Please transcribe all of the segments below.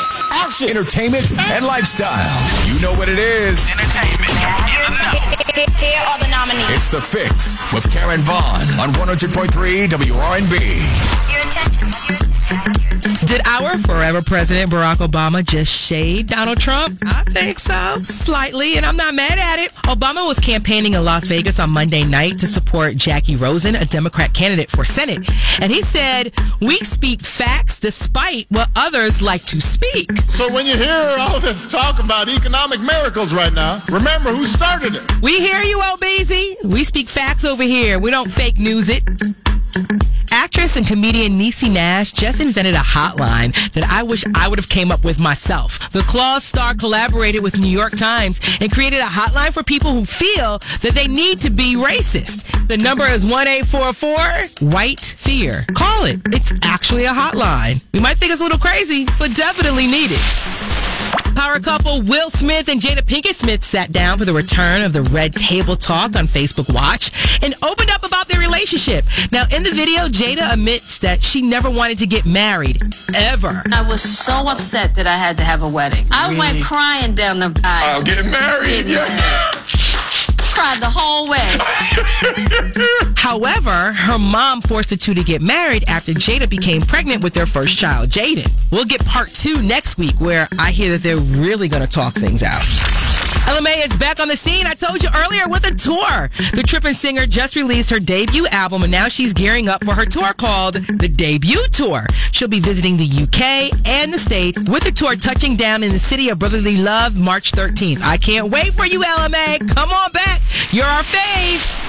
Action! Action! Entertainment and lifestyle. You know what it is. Entertainment. Here are the nominees. It's The Fix with Karen Vaughn on 100.3 WRNB. Your attention. Our forever president Barack Obama just shade Donald Trump? I think so, slightly, and I'm not mad at it. Obama was campaigning in Las Vegas on Monday night to support Jacky Rosen, a Democrat candidate for Senate. And he said, We speak facts despite what others like to speak. So when you hear all this talk about economic miracles right now, remember who started it. We hear you, OBZ. We speak facts over here. We don't fake news it. Actress and comedian Niecy Nash just invented a hotline that I wish I would have came up with myself. The Claws star collaborated with New York Times and created a hotline for people who feel that they need to be racist. The number is 1844 White Fear. Call it. It's actually a hotline. We might think it's a little crazy, but definitely needed. Power couple Will Smith and Jada Pinkett Smith sat down for the return of the Red Table Talk on Facebook Watch and opened up about their relationship. Now, in the video, Jada admits that she never wanted to get married, ever. I was so upset that I had to have a wedding. I went crying down the aisle. Oh, I'll get married. Getting married. Cried the whole way. However, her mom forced the two to get married after Jada became pregnant with their first child, Jaden. We'll get part two next week, where I hear that they're really going to talk things out. Ella Mai is back on the scene. I told you earlier with a tour. The Trippin' singer just released her debut album, and now she's gearing up for her tour called the Debut Tour. She'll be visiting the UK and the States with the tour touching down in the city of brotherly love March 13th. I can't wait for you, Ella Mai. Come on back. You're our faves.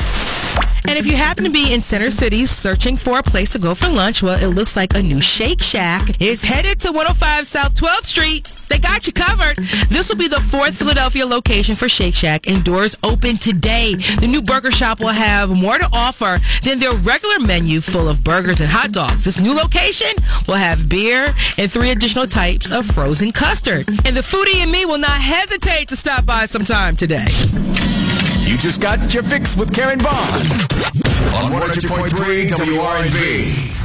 And if you happen to be in Center City searching for a place to go for lunch, well, it looks like a new Shake Shack is headed to 105 South 12th Street. They got you covered. This will be the fourth Philadelphia location for Shake Shack, and doors open today. The new burger shop will have more to offer than their regular menu full of burgers and hot dogs. This new location will have beer and three additional types of frozen custard. And the foodie in me will not hesitate to stop by sometime today. You just got your fix with Karen Vaughn on 102.3 WRNB.